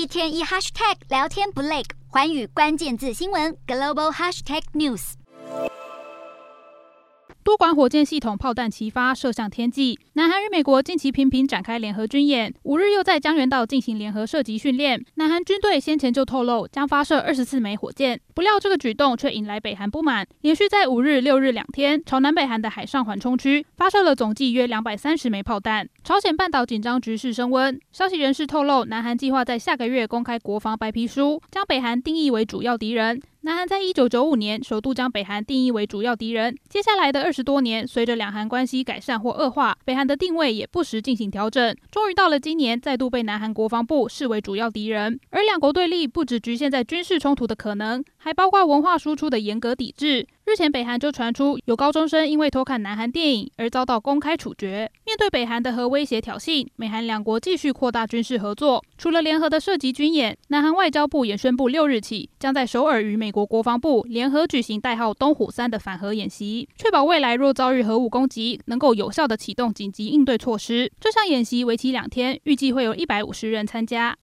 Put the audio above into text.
一天一 hashtag 聊天不累，环宇关键字新闻 global hashtag news。多管火箭系统炮弹齐发，射向天际。南韩与美国近期频频展开联合军演，五日又在江原道进行联合射击训练。南韩军队先前就透露将发射二十四枚火箭，不料这个举动却引来北韩不满，连续在五日、六日两天朝南北韩的海上缓冲区发射了总计约两百三十枚炮弹。朝鲜半岛紧张局势升温，消息人士透露，南韩计划在下个月公开国防白皮书，将北韩定义为主要敌人。南韩在一九九五年首度将北韩定义为主要敌人。接下来的二十多年，随着两韩关系改善或恶化，北韩的定位也不时进行调整。终于到了今年，再度被南韩国防部视为主要敌人。而两国对立不只局限在军事冲突的可能，还包括文化输出的严格抵制。日前，北韩就传出有高中生因为偷看南韩电影而遭到公开处决。面对北韩的核威胁挑衅，美韩两国继续扩大军事合作。除了联合的涉及军演，南韩外交部也宣布，六日起将在首尔与美国国防部联合举行代号“东虎三”的反核演习，确保未来若遭遇核武攻击，能够有效的启动紧急应对措施。这项演习为期两天，预计会有一百五十人参加。